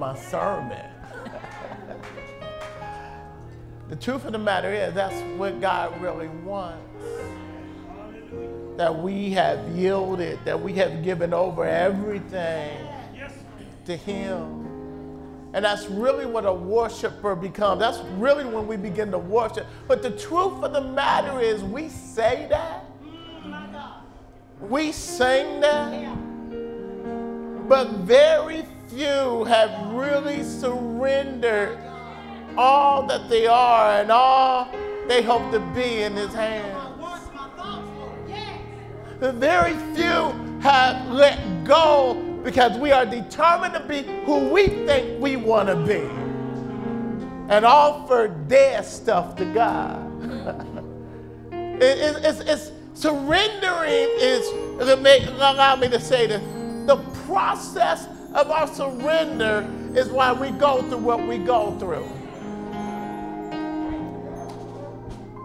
my sermon. the truth of the matter is, that's what God really wants. That we have yielded, that we have given over everything to Him. And that's really what a worshiper becomes. That's really when we begin to worship. But the truth of the matter is, we say that, we sing that, but very few have really surrendered all that they are and all they hope to be in His hands. The very few have let go because we are determined to be who we think we want to be and offer their stuff to God. it, it, it's, it's, surrendering is, allow me to say this, the process of our surrender is why we go through what we go through.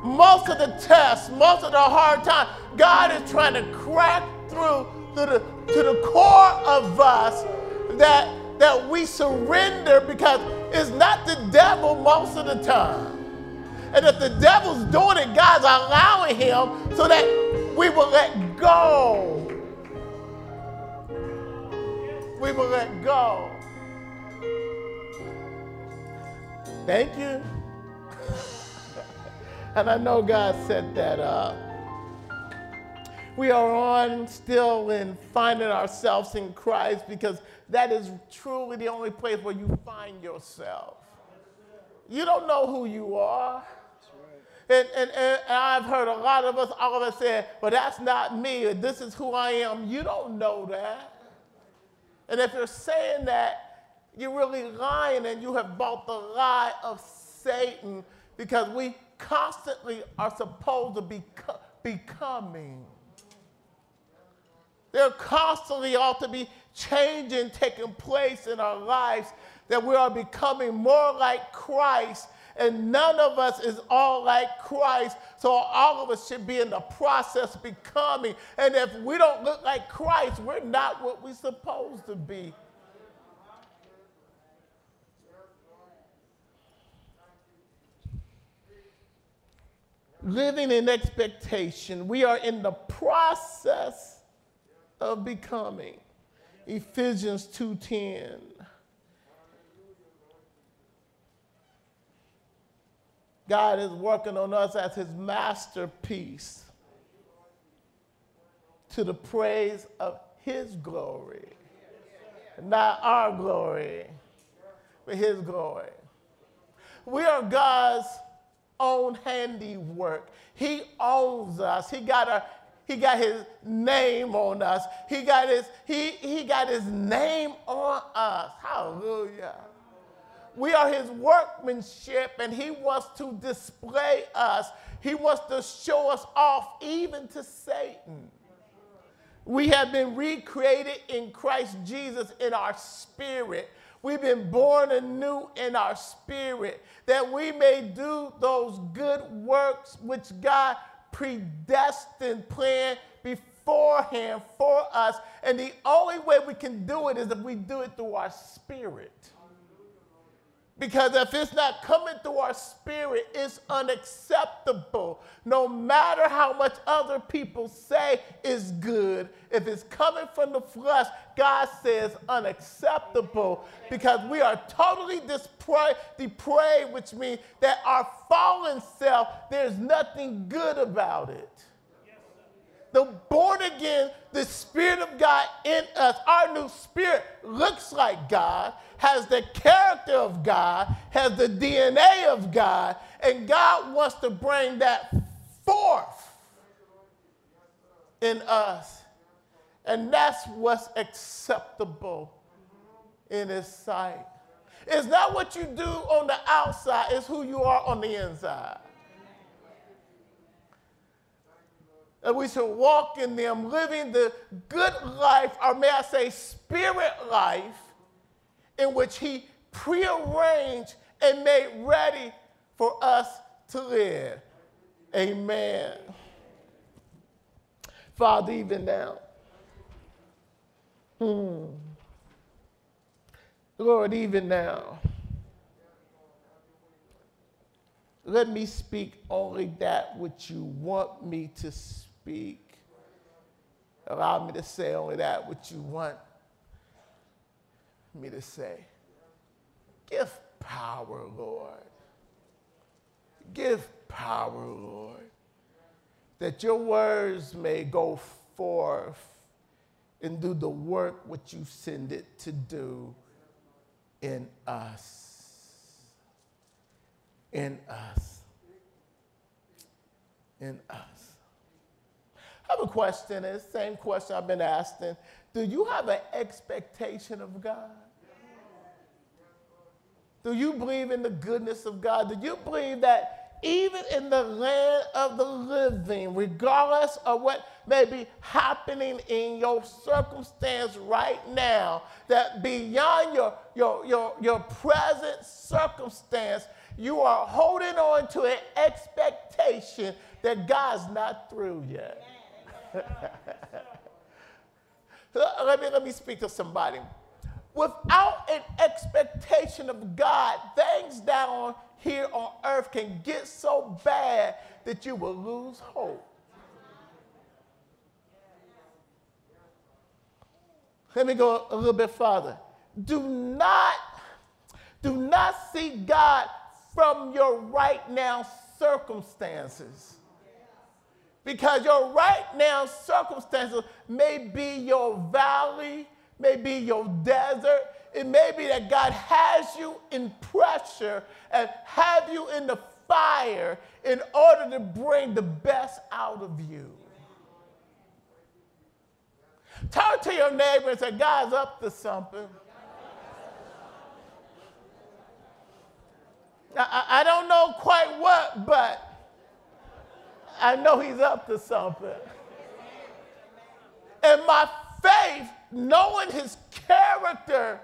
Most of the tests, most of the hard times, God is trying to crack through to the, to the core of us that, that we surrender because it's not the devil most of the time. And if the devil's doing it, God's allowing him so that we will let go. We will let go. Thank you. and I know God set that up we are on still in finding ourselves in Christ because that is truly the only place where you find yourself. You don't know who you are. And, and, and, I've heard a lot of us, all of us say, well, that's not me, this is who I am. You don't know that. And if you're saying that, you're really lying and you have bought the lie of Satan because we constantly are supposed to be becoming. There constantly ought to be changing taking place in our lives that we are becoming more like Christ and none of us is all like Christ. So all of us should be in the process becoming. And if we don't look like Christ, we're not what we're supposed to be. Living in expectation, we are in the process of becoming. Ephesians 2:10. God is working on us as his masterpiece to the praise of his glory. Not our glory, but his glory. We are God's own handiwork. He owns us. He got a he got his name on us. He got his, he, he got his name on us. Hallelujah. We are his workmanship, and he wants to display us. He wants to show us off, even to Satan. We have been recreated in Christ Jesus in our spirit. We've been born anew in our spirit that we may do those good works which God predestined planned beforehand for us. And the only way we can do it is if we do it through our spirit. Because if it's not coming through our spirit, it's unacceptable. No matter how much other people say is good, if it's coming from the flesh, God says unacceptable. Because we are totally depraved, which means that our fallen self, there's nothing good about it the born again, the Spirit of God in us, our new spirit looks like God, has the character of God, has the DNA of God, and God wants to bring that forth in us. And that's what's acceptable in His sight. It's not what you do on the outside, it's who you are on the inside. And we should walk in them, living the good life, or may I say, spirit life, in which He prearranged and made ready for us to live. Amen. Father, even now, hmm, Lord, even now, let me speak only that which you want me to speak. Allow me to say only that which you want me to say. Give power, Lord. Give power, Lord, that your words may go forth and do the work which you send it to do in us. In us. In us. I have a question, it's the same question I've been asking. Do you have an expectation of God? Do you believe in the goodness of God? Do you believe that even in the land of the living, regardless of what may be happening in your circumstance right now, that beyond your, your, your, your present circumstance, you are holding on to an expectation that God's not through yet? Let, me, let me speak to somebody without an expectation of God, things down here on earth can get so bad that you will lose hope. Let me go a little bit farther. Do not, do not see God from your right now circumstances. Because your right now circumstances may be your valley, may be your desert. It may be that God has you in pressure and have you in the fire in order to bring the best out of you. Talk to your neighbor and say, God's up to something. I, I don't know quite what, but I know he's up to something. And my faith knowing his character,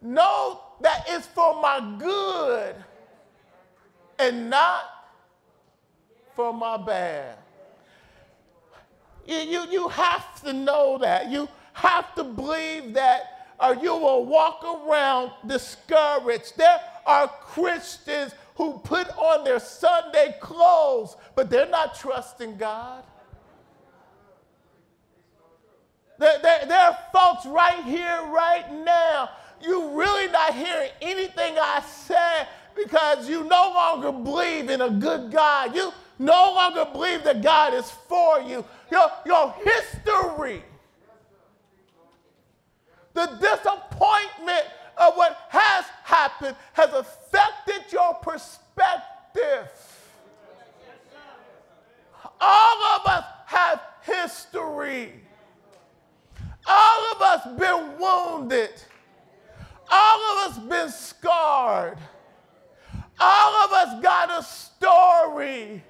know that it's for my good and not for my bad. You, you, have to know that. You have to believe that, or you will walk around discouraged. There are Christians who put on their Sunday clothes, but they're not trusting God. There, there, there are folks right here, right now. You really not hearing anything I said because you no longer believe in a good God. You no longer believe that God is for you. Your, your history, the disappointment of what has happened has affected your perspective. All of us have history. All of us been wounded. All of us been scarred. All of us got a story.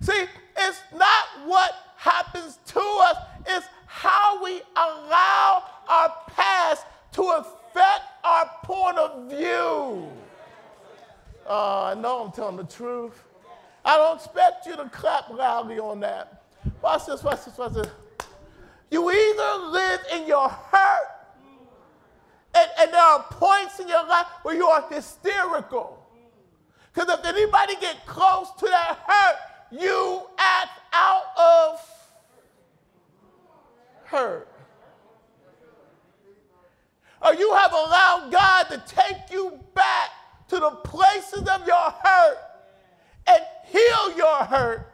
See, it's not what happens to us, it's how we allow our past to affect our point of view. Uh, I know I'm telling the truth. I don't expect you to clap loudly on that. Watch this, watch this, watch this. You either live in your hurt, and, and there are points in your life where you are hysterical. Because if anybody get close to that hurt, you act out of hurt. Or you have allowed God to take you back to the places of your hurt and heal your hurt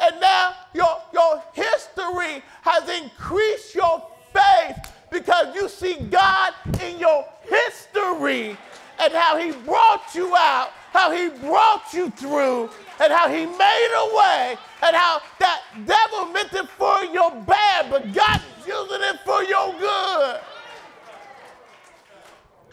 and now your, your history has increased your faith because you see God in your history and how He brought you out, how He brought you through, and how He made a way, and how that devil meant it for your bad, but God's using it for your good.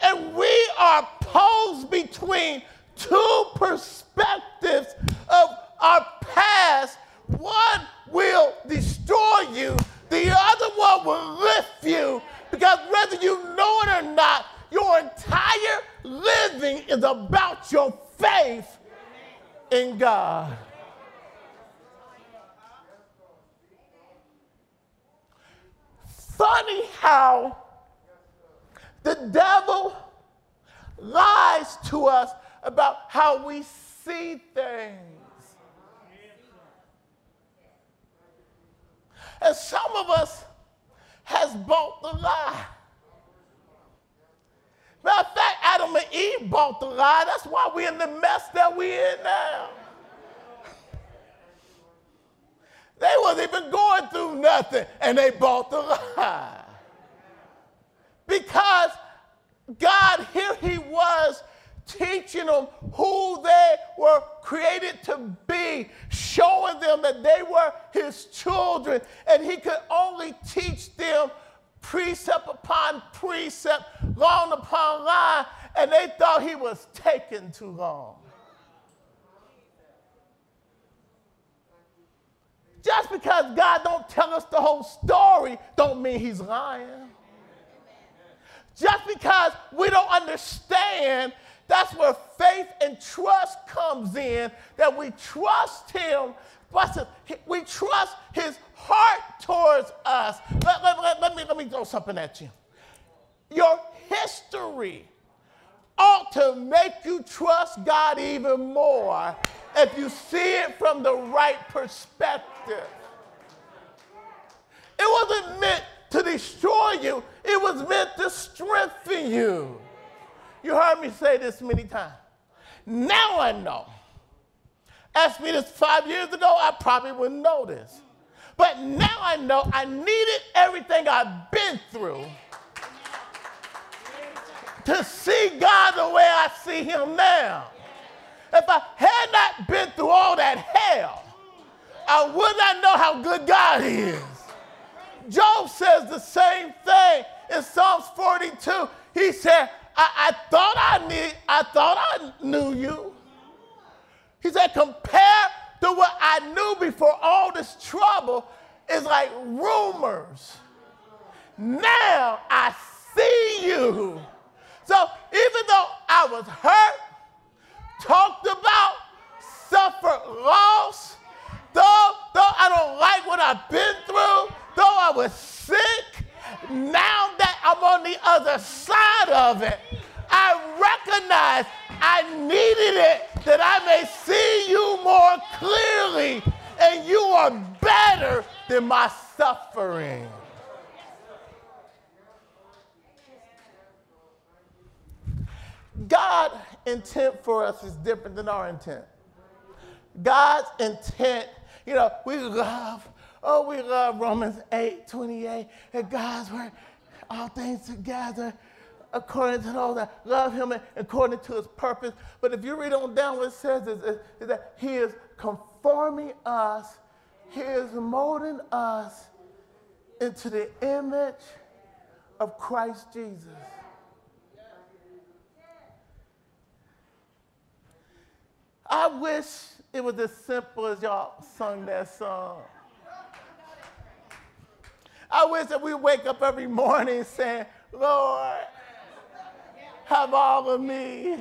And we are posed between two perspectives of our past one will destroy you, the other one will lift you. Because whether you know it or not, your entire living is about your faith in God. Funny how the devil lies to us about how we see things. And some of us has bought the lie. Matter of fact, Adam and Eve bought the lie. That's why we're in the mess that we're in now. They wasn't even going through nothing, and they bought the lie. Because God, here He was teaching them who they were created to be, showing them that they were His children, and He could only teach them precept upon precept, line upon line, and they thought He was taking too long. Just because God don't tell us the whole story don't mean he's lying. Just because we don't understand, that's where faith and trust comes in, that we trust him, we trust his heart towards us. Let, let, let, let me, let me throw something at you. Your history ought to make you trust God even more if you see it from the right perspective. It wasn't meant to destroy you, it was meant to strengthen you. You heard me say this many times. Now I know. Ask me this five years ago, I probably wouldn't know this. But now I know I needed everything I've been through to see God the way I see Him now. If I had not been through all that hell, I would not know how good God is. Job says the same thing in Psalms 42. He said, I, I thought I knew, I thought I knew you. He said, compared to what I knew before all this trouble is like rumors. Now I see you. So even though I was hurt, talked about, suffered loss, though, though I don't like what I've been I was sick, now that I'm on the other side of it, I recognize I needed it that I may see you more clearly and you are better than my suffering. God's intent for us is different than our intent. God's intent, you know, we love, oh, we love Romans 8, 28, and God's word, all things together according to all that love him according to his purpose. But if you read on down, what it says is, is, is that he is conforming us, he is molding us into the image of Christ Jesus. I wish it was as simple as y'all sung that song. I wish that we wake up every morning saying, Lord, have all of me.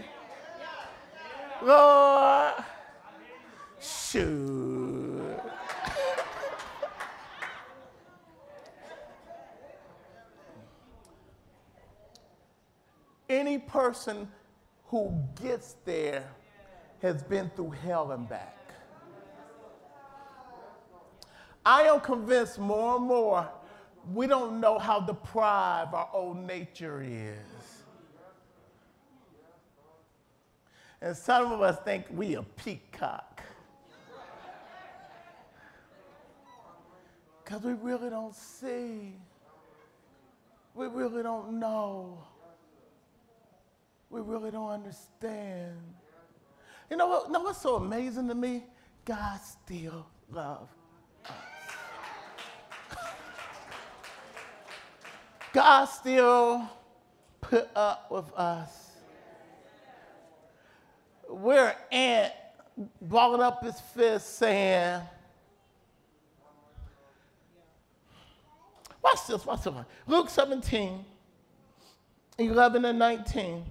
Lord, shoot. Any person who gets there has been through hell and back. I am convinced more and more we don't know how deprived our old nature is. And some of us think we a peacock. Because we really don't see. We really don't know. We really don't understand. You know what? Know what's so amazing to me? God still loves God still put up with us. We're ant balling up his fist saying, Watch this, watch this. Luke 17, 11 and 19.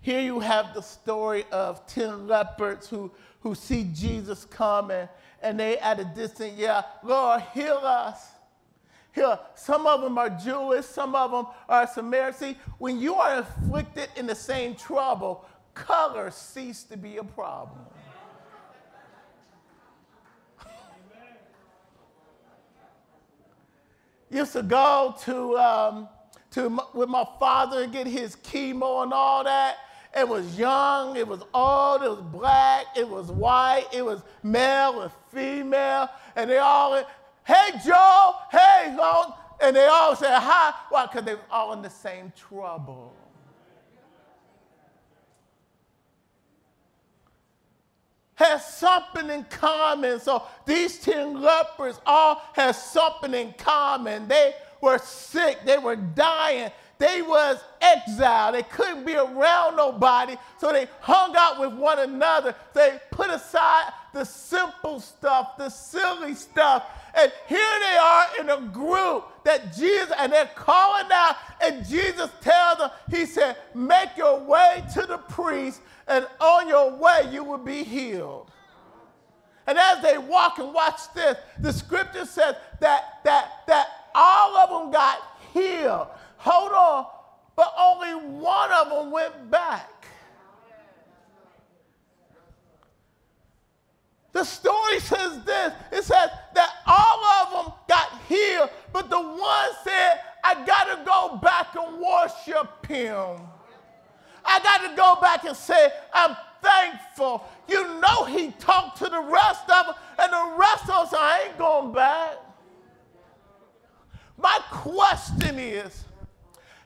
Here you have the story of 10 lepers who, who see Jesus coming and they at a distance, yeah, Lord, heal us. Here, some of them are Jewish, some of them are Samaritan. See, when you are afflicted in the same trouble, color cease to be a problem. Used to go to, um, to with my father and get his chemo and all that. It was young, it was old, it was black, it was white, it was male and female, and they all, hey Joe, hey, and they all said hi. Why? Because they were all in the same trouble. has something in common. So these 10 lepers all had something in common. They were sick, they were dying, they was exiled. They couldn't be around nobody, so they hung out with one another. They put aside the simple stuff, the silly stuff, and here they are in a group that Jesus, and they're calling out, and Jesus tells them, He said, Make your way to the priest, and on your way you will be healed. And as they walk and watch this, the scripture says that, that, that all of them got healed. Hold on, but only one of them went back. The story says this it says that all of them got healed, but the one said, I got to go back and worship him. I got to go back and say, I'm thankful. You know, he talked to the rest of them, and the rest of us, I ain't going back. My question is,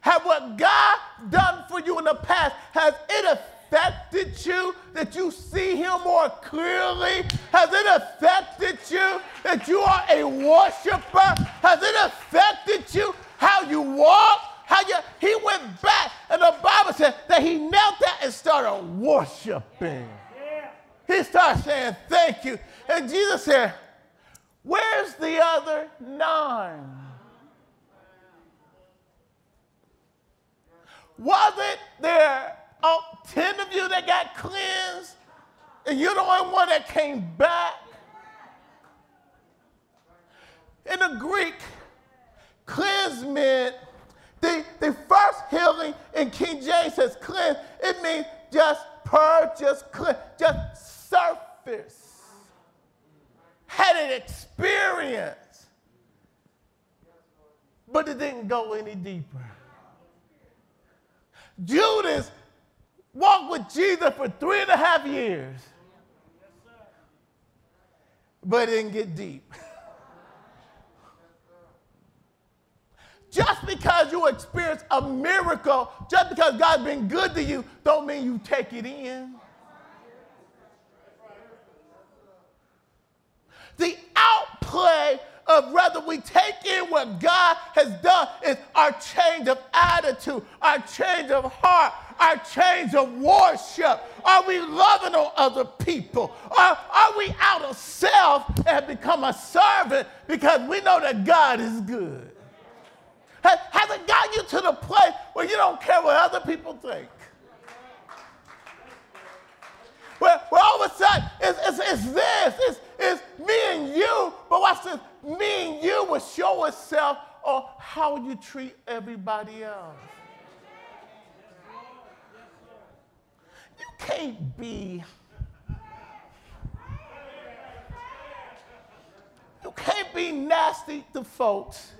have what God done for you in the past, has it affected you that you see him more clearly? Has it affected you that you are a worshiper? Has it affected you how you walk? How you, he went back, and the Bible said that he knelt down and started worshiping. He started saying, Thank you. And Jesus said, Where's the other nine? Was it there oh, 10 of you that got cleansed, and you're the only one that came back? In the Greek, cleanse meant the, the first healing in King James says cleanse. It means just purge, just cleanse, just surface. Had an experience. But it didn't go any deeper. Judas walked with Jesus for three and a half years, but didn't get deep. Just because you experience a miracle, just because God's been good to you, don't mean you take it in. The outplay of whether we take in what God has done is our change of attitude, our change of heart, our change of worship. Are we loving on other people? Or are we out of self and become a servant because we know that God is good? Has, has it gotten you to the place where you don't care what other people think? Where, where all of a sudden it's, it's, it's this, it's, it's me and you, but watch this, me and you will show itself on how you treat everybody else. You can't be you can't be nasty to folks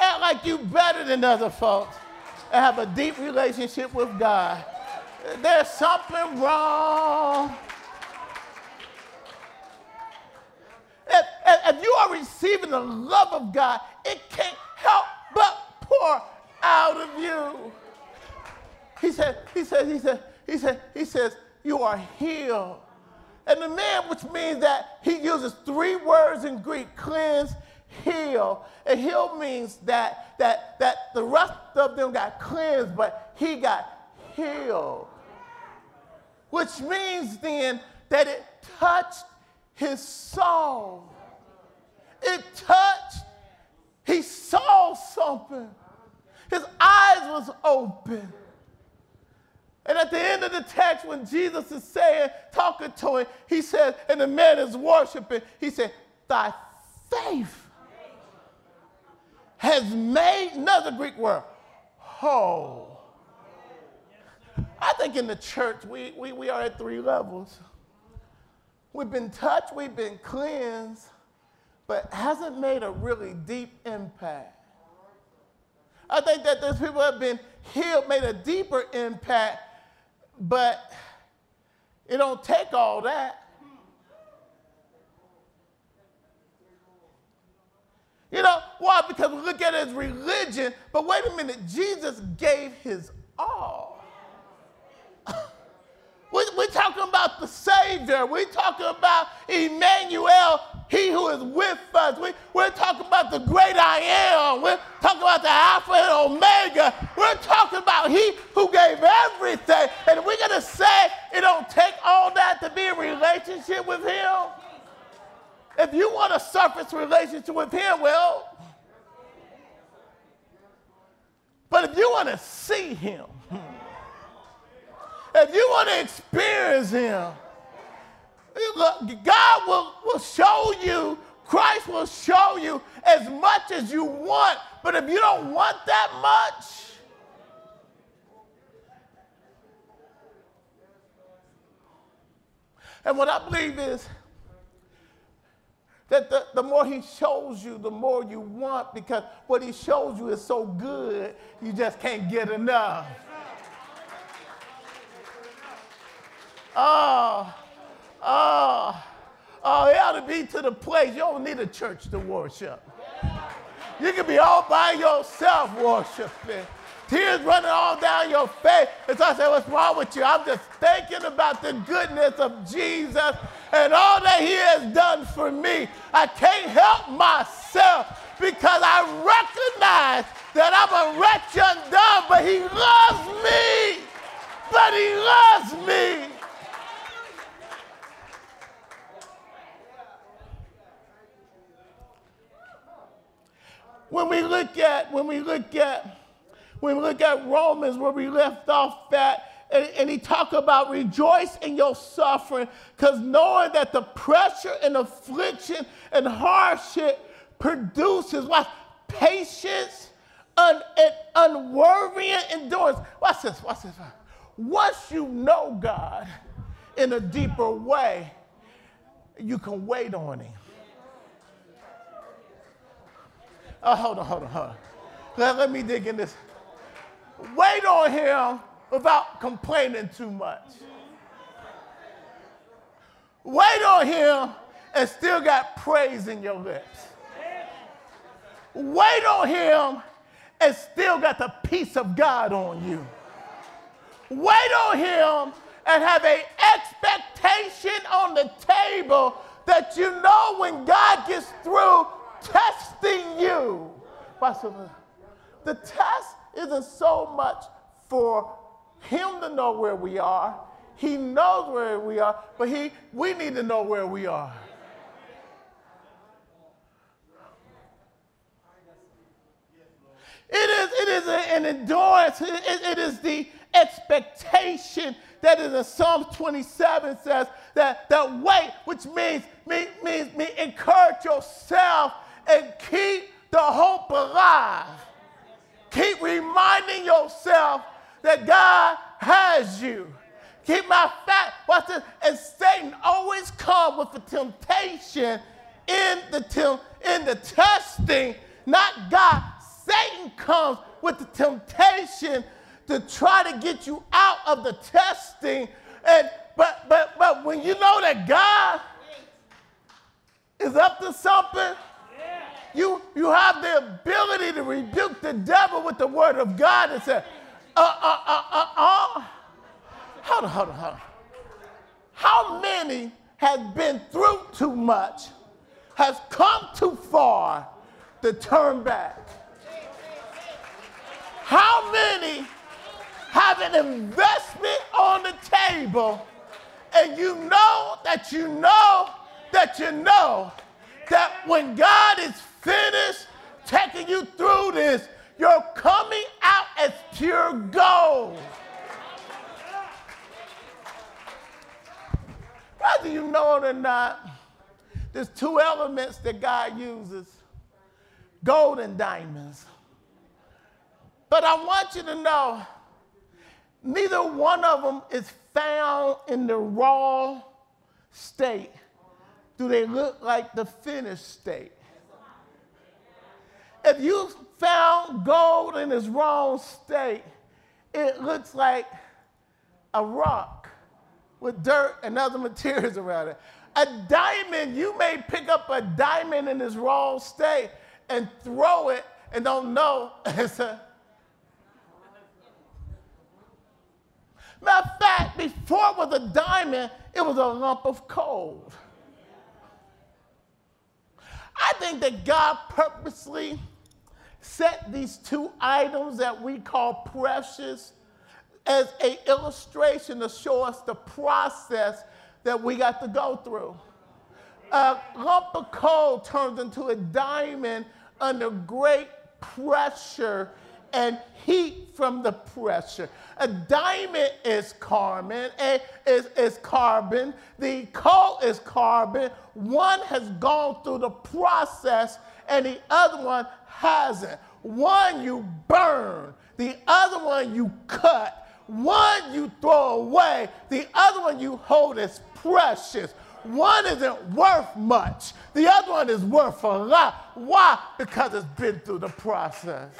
act like you better than other folks, and have a deep relationship with God. There's something wrong. If, if you are receiving the love of God, it can't help but pour out of you. He said, he said, he said, he said, he says, you are healed. And the man, which means that he uses three words in Greek, cleanse, heal. And heal means that, that, that the rest of them got cleansed, but he got healed. Which means then that it touched his soul. It touched, he saw something. His eyes was open. And at the end of the text, when Jesus is saying, talking to him, he said, and the man is worshiping, he said, Thy faith has made, another Greek word, whole. I think in the church we, we, we are at three levels. We've been touched, we've been cleansed, but hasn't made a really deep impact. I think that those people have been healed, made a deeper impact, but it don't take all that. You know, why? Because we look at it as religion, but wait a minute, Jesus gave his all. We're talking about the Savior. We're talking about Emmanuel, He who is with us. We, we're talking about the great I am. We're talking about the Alpha and Omega. We're talking about He who gave everything. And we're going to say it don't take all that to be a relationship with Him. If you want a surface relationship with Him, well, but if you want to see Him, if you want to experience Him, God will, will show you, Christ will show you as much as you want. But if you don't want that much, and what I believe is that the, the more he shows you, the more you want because what he shows you is so good, you just can't get enough. Oh, oh, oh, it ought to be to the place you don't need a church to worship. You can be all by yourself worshiping. Tears running all down your face. And so I said, What's wrong with you? I'm just thinking about the goodness of Jesus and all that He has done for me. I can't help myself because I recognize that I'm a wretch undone, but He loves me. But He loves me. When we look at when we look at when we look at Romans where we left off at and, and he talk about rejoice in your suffering because knowing that the pressure and affliction and hardship produces what patience un, and unworthy endurance. Watch this watch this. Once you know god in a deeper way you can wait on him Oh, hold on, hold on, hold on. Let, let me dig in this. Wait on him without complaining too much. Wait on him and still got praise in your lips. Wait on him and still got the peace of God on you. Wait on him and have an expectation on the table that you know when God gets through, testing you. The test isn't so much for him to know where we are. He knows where we are, but he, we need to know where we are. It is, it is an endurance, it, it is the expectation that is in Psalm 27 says that, that wait, which means, means, means, means encourage yourself and keep the hope alive. Keep reminding yourself that God has you. Keep my fact. Watch this. And Satan always comes with a temptation in the in the testing, not God. Satan comes with the temptation to try to get you out of the testing. And but but but when you know that God is up to something, you, you have the ability to rebuke the devil with the word of God and say, uh, uh, uh, uh, uh. Hold on, hold on, hold on. How many have been through too much, has come too far to turn back? How many have an investment on the table and you know that you know that you know that when God is finished taking you through this, you're coming out as pure gold. Whether you know it or not, there's two elements that God uses gold and diamonds. But I want you to know neither one of them is found in the raw state. Do they look like the finished state? If you found gold in its raw state, it looks like a rock with dirt and other materials around it. A diamond, you may pick up a diamond in its raw state and throw it and don't know it's a. Matter of fact, before it was a diamond, it was a lump of coal. I think that God purposely set these two items that we call precious as an illustration to show us the process that we got to go through. A lump of coal turns into a diamond under great pressure and heat from the pressure. A diamond is carbon, a, is, is carbon. The coal is carbon. One has gone through the process and the other one hasn't. One you burn, the other one you cut. One you throw away, the other one you hold as precious. One isn't worth much, the other one is worth a lot. Why? Because it's been through the process.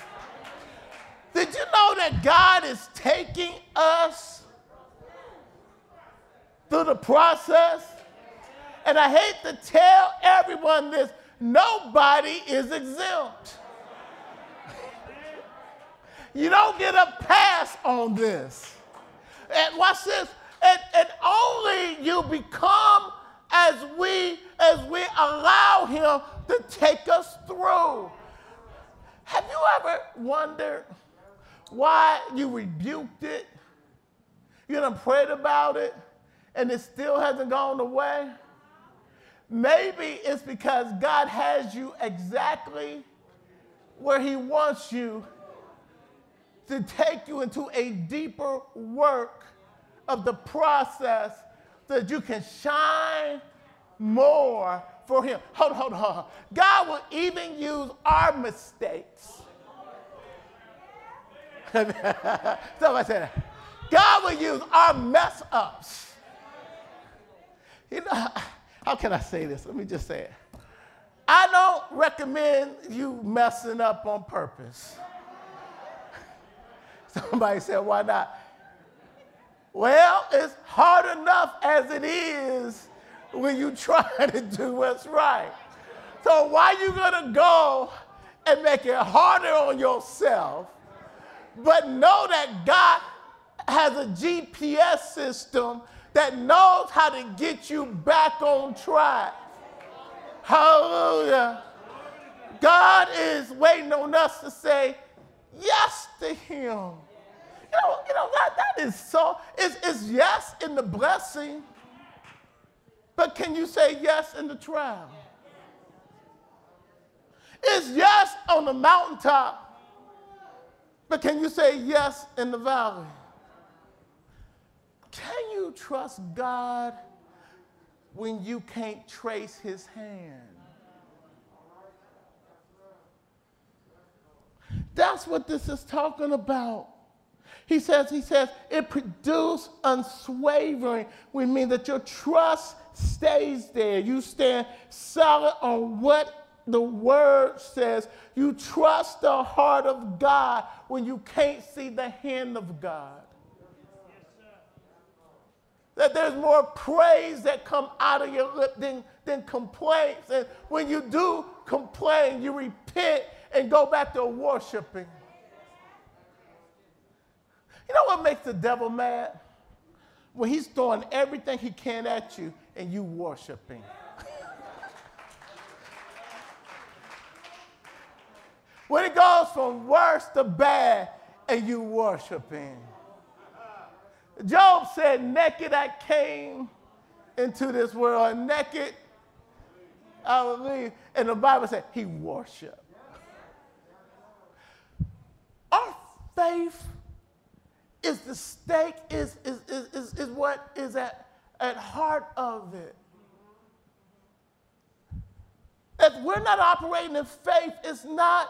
Did you know that God is taking us through the process? And I hate to tell everyone this nobody is exempt. You don't get a pass on this. And watch this. And, and only you become as we as we allow him to take us through. Have you ever wondered why you rebuked it? You done prayed about it and it still hasn't gone away? Maybe it's because God has you exactly where he wants you to take you into a deeper work of the process that you can shine more for Him. Hold on, hold on, hold on. God will even use our mistakes. Somebody said that. God will use our mess ups. You know, how can I say this? Let me just say it. I don't recommend you messing up on purpose. Somebody said, why not? Well, it's hard enough as it is when you try to do what's right. So why you gonna go and make it harder on yourself, but know that God has a GPS system that knows how to get you back on track. Hallelujah. God is waiting on us to say, yes to him. You know, you know that, that is so, it's, it's yes in the blessing, but can you say yes in the trial? It's yes on the mountaintop, but can you say yes in the valley? Can you trust God when you can't trace his hand? That's what this is talking about. He says, he says, it produced unswavering, We mean that your trust stays there. You stand solid on what the word says. You trust the heart of God when you can't see the hand of God. That there's more praise that come out of your lip than, than complaints. And when you do complain, you repent and go back to worshiping. You know what makes the devil mad? When he's throwing everything he can at you and you worshiping. when it goes from worse to bad and you worshiping. Job said, Naked I came into this world, naked leave. And the Bible said he worshiped. Our faith is the stake, is, is, is, is, is what is at, at heart of it. if we're not operating in faith, it's not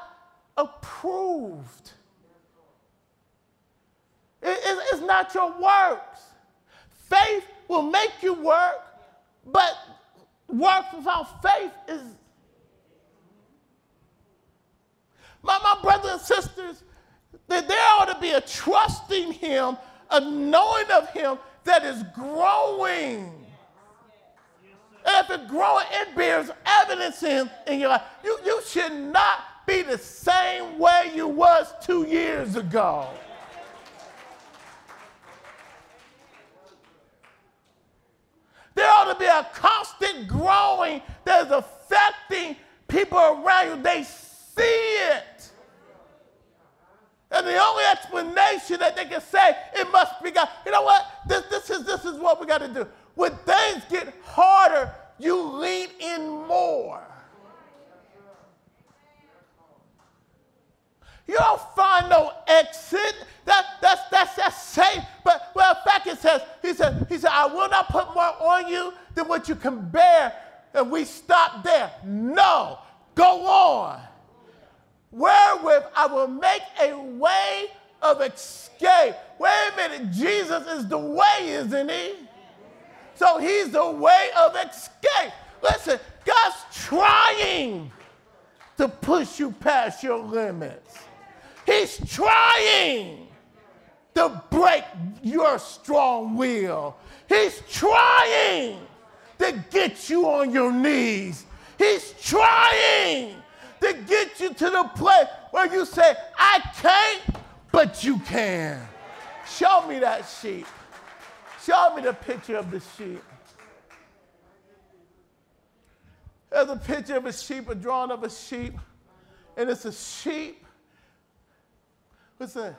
approved. It, it, it's not your works. Faith will make you work, but work without faith is. My, my brothers and sisters, that there ought to be a trusting Him, a knowing of Him that is growing. And if it's growing, it bears evidence in, in your life. You, you should not be the same way you was two years ago. Ought to be a constant growing that is affecting people around you. They see it. And the only explanation that they can say, it must be God. You know what? This, this, is, this is what we got to do. When things get harder, you lean in more. You don't find no exit. That, that's, that's, that's safe. But well, in fact, it says, he said, he said, I will not put more on you than what you can bear. And we stop there. No, go on. Wherewith I will make a way of escape. Wait a minute, Jesus is the way, isn't he? So he's the way of escape. Listen, God's trying to push you past your limits. He's trying to break your strong will. He's trying to get you on your knees. He's trying to get you to the place where you say, I can't, but you can. Show me that sheep. Show me the picture of the sheep. There's a picture of a sheep, a drawing of a sheep, and it's a sheep. Listen.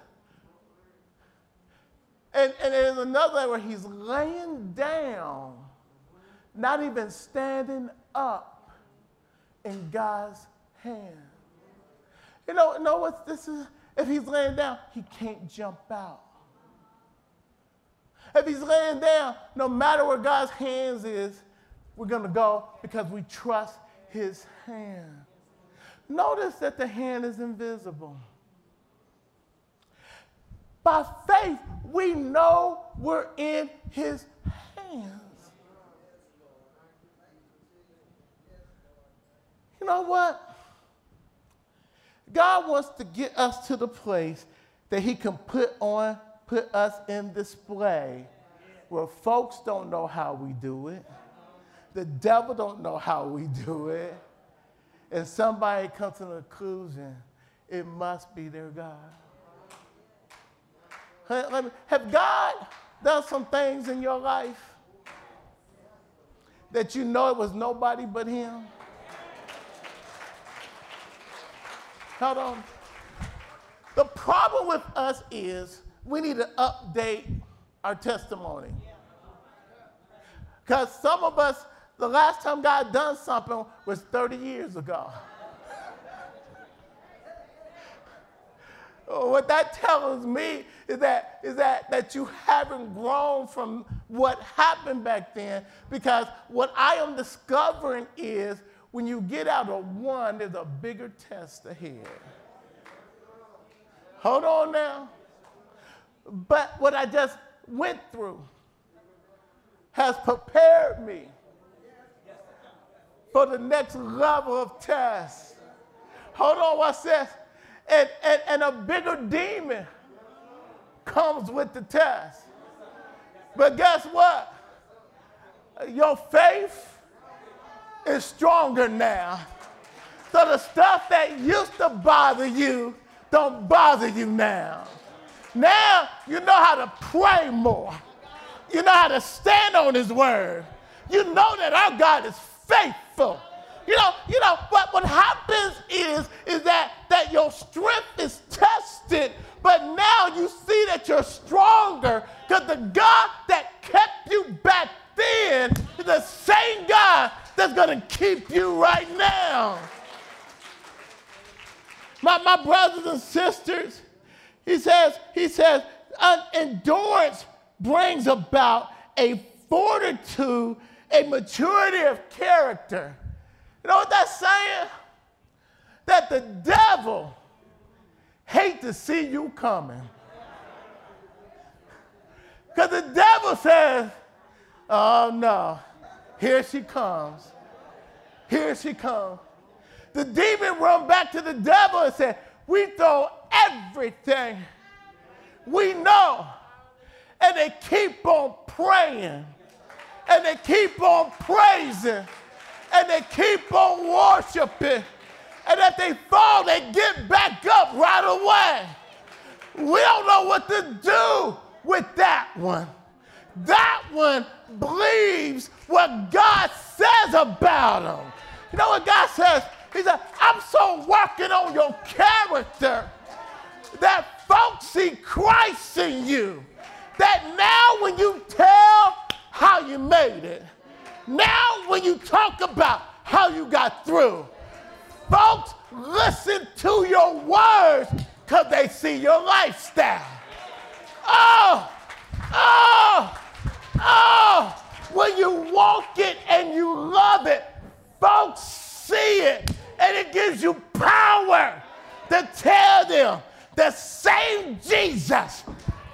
And, and there's another where he's laying down, not even standing up in God's hand. You know, know what this is? If he's laying down, he can't jump out. If he's laying down, no matter where God's hands is, we're going to go because we trust his hand. Notice that the hand is invisible. By faith, we know we're in his hands. You know what? God wants to get us to the place that he can put on put us in display where folks don't know how we do it. The devil don't know how we do it. And somebody comes to the conclusion, it must be their God. Have God done some things in your life that you know it was nobody but him? Hold on. The problem with us is we need to update our testimony. Because some of us, the last time God done something was 30 years ago. Oh, what that tells me is that, is that, that you haven't grown from what happened back then because what I am discovering is when you get out of one, there's a bigger test ahead. Hold on now. But what I just went through has prepared me for the next level of test. Hold on, what's this? And, and, and a bigger demon comes with the test. But guess what? Your faith is stronger now. So the stuff that used to bother you don't bother you now. Now you know how to pray more. You know how to stand on his word. You know that our God is faithful. You know, you know, what, what happens is, is that, that your strength is tested, but now you see that you're stronger because the God that kept you back then is the same God that's going to keep you right now. My, my brothers and sisters, he says, he says, endurance brings about a fortitude, a maturity of character You know what that's saying? That the devil hate to see you coming. Because the devil says, oh no, here she comes. Here she comes. The demon run back to the devil and said, we throw everything we know. And they keep on praying. And they keep on praising. And they keep on worshiping. And if they fall, they get back up right away. We don't know what to do with that one. That one believes what God says about him. You know what God says? He said, I'm so working on your character that folks see Christ in you. That now when you tell how you made it, now when you talk about how you got through, folks listen to your words because they see your lifestyle. Oh, oh, oh, when you walk it and you love it, folks see it and it gives you power to tell them the same Jesus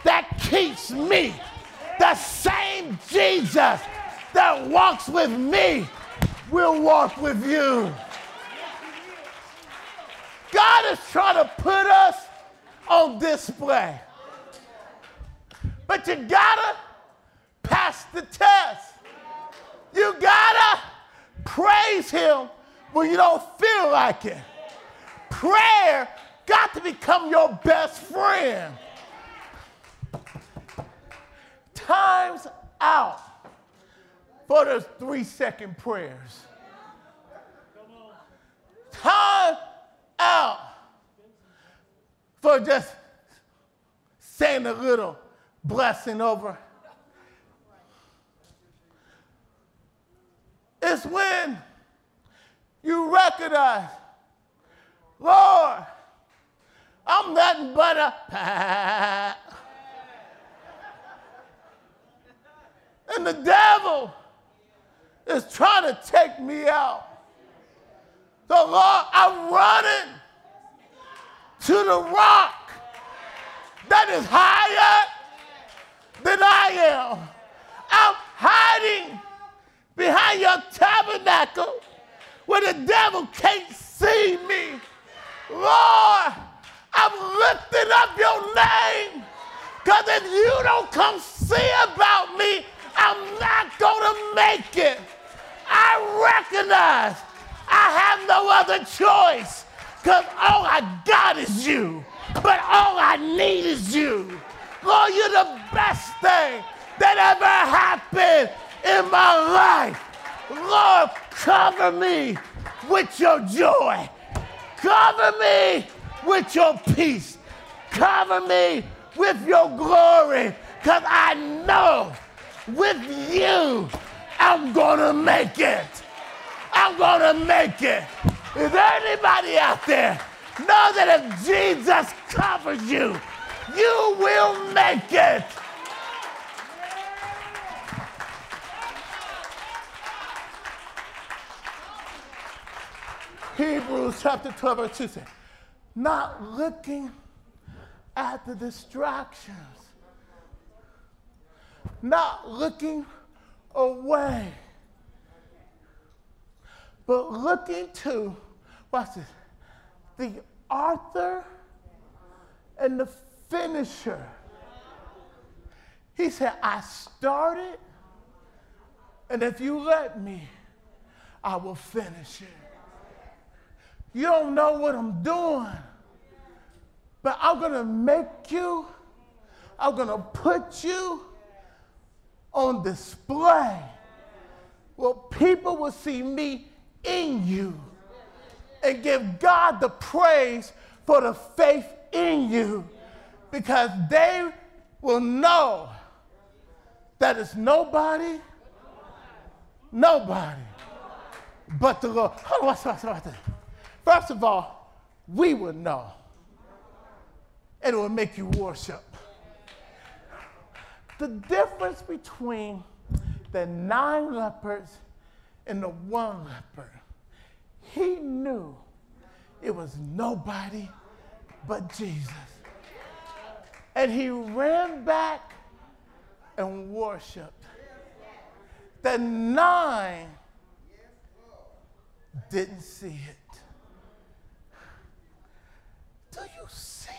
that keeps me, the same Jesus that walks with me will walk with you. God is trying to put us on display. But you gotta pass the test. You gotta praise Him when you don't feel like it. Prayer got to become your best friend. Time's out for those three second prayers. Time out for just saying a little blessing over. It's when you recognize, Lord, I'm nothing but a. And the devil is trying to take me out. So, Lord, I'm running to the rock that is higher than I am. I'm hiding behind your tabernacle where the devil can't see me. Lord, I'm lifting up your name because if you don't come see about me, I'm not going to make it. I recognize I have no other choice because all I got is you. But all I need is you. Lord, you're the best thing that ever happened in my life. Lord, cover me with your joy. Cover me with your peace. Cover me with your glory. Because I know with you, I'm going to make it. I'm going to make it. Is there anybody out there know that if Jesus covers you, you will make it? Hebrews chapter 12, verse 2 says, not looking at the distractions, not looking away, but looking to, watch this, the author and the finisher. He said, I started, and if you let me, I will finish it. You don't know what I'm doing, but I'm going to make you, I'm going to put you on display. Well, people will see me in you and give God the praise for the faith in you because they will know that it's nobody, nobody but the Lord. Hold on, watch, watch. First of all, we will know. And it will make you worship. The difference between the nine lepers and the one leper he knew it was nobody but Jesus. And he ran back and worshiped. The nine didn't see it. Do you see?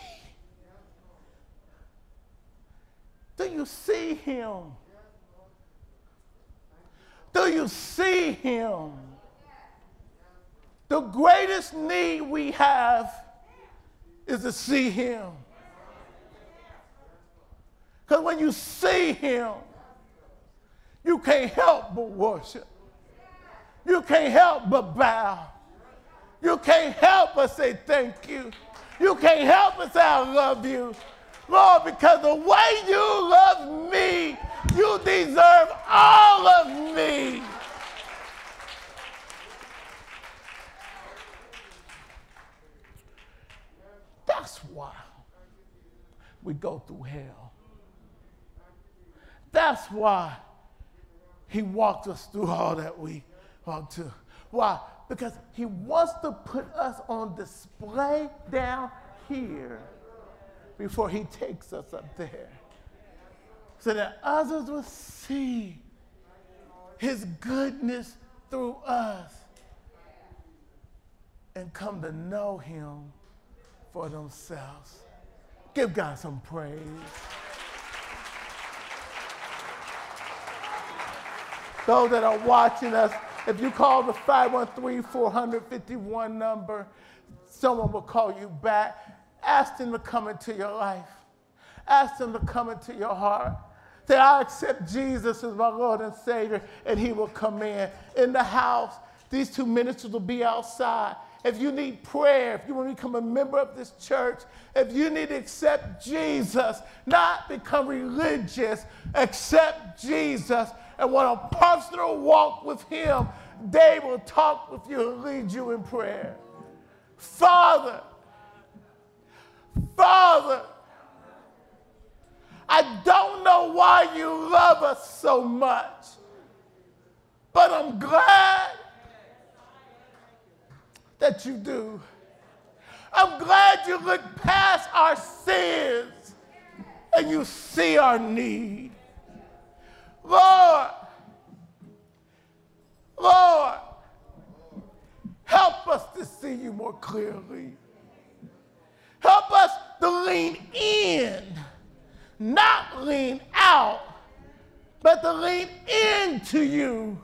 Do you see him? Do you see him? The greatest need we have is to see him. Because when you see him, you can't help but worship. You can't help but bow. You can't help but say thank you. You can't help but say I love you. Lord, because the way you love me, you deserve all of me. That's why we go through hell. That's why he walked us through all that we walked to. Why? Because he wants to put us on display down here before he takes us up there. So that others will see his goodness through us and come to know him for themselves. Give God some praise. Those that are watching us, if you call the 513 451 number, someone will call you back. Ask them to come into your life. Ask them to come into your heart. Say, I accept Jesus as my Lord and Savior, and He will come in. In the house, these two ministers will be outside. If you need prayer, if you want to become a member of this church, if you need to accept Jesus, not become religious, accept Jesus and want a personal walk with Him, they will talk with you and lead you in prayer. Father, Father, I don't know why you love us so much, but I'm glad that you do. I'm glad you look past our sins and you see our need. Lord, Lord, help us to see you more clearly. Help us to lean in, not lean out, but to lean into you.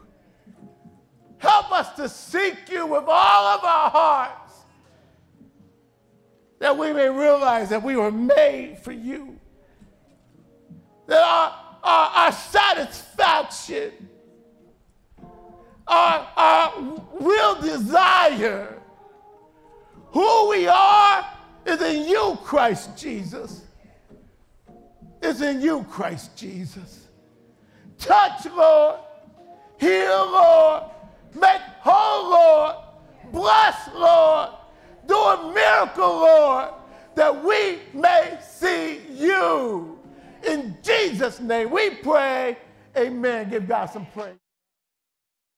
Help us to seek you with all of our hearts that we may realize that we were made for you. That our, our, our satisfaction, our, our real desire, who we are is in you, Christ Jesus. Is in you, Christ Jesus. Touch, Lord. Heal, Lord. Make whole, Lord. Bless, Lord. Do a miracle, Lord, that we may see you. In Jesus' name we pray. Amen. Give God some praise.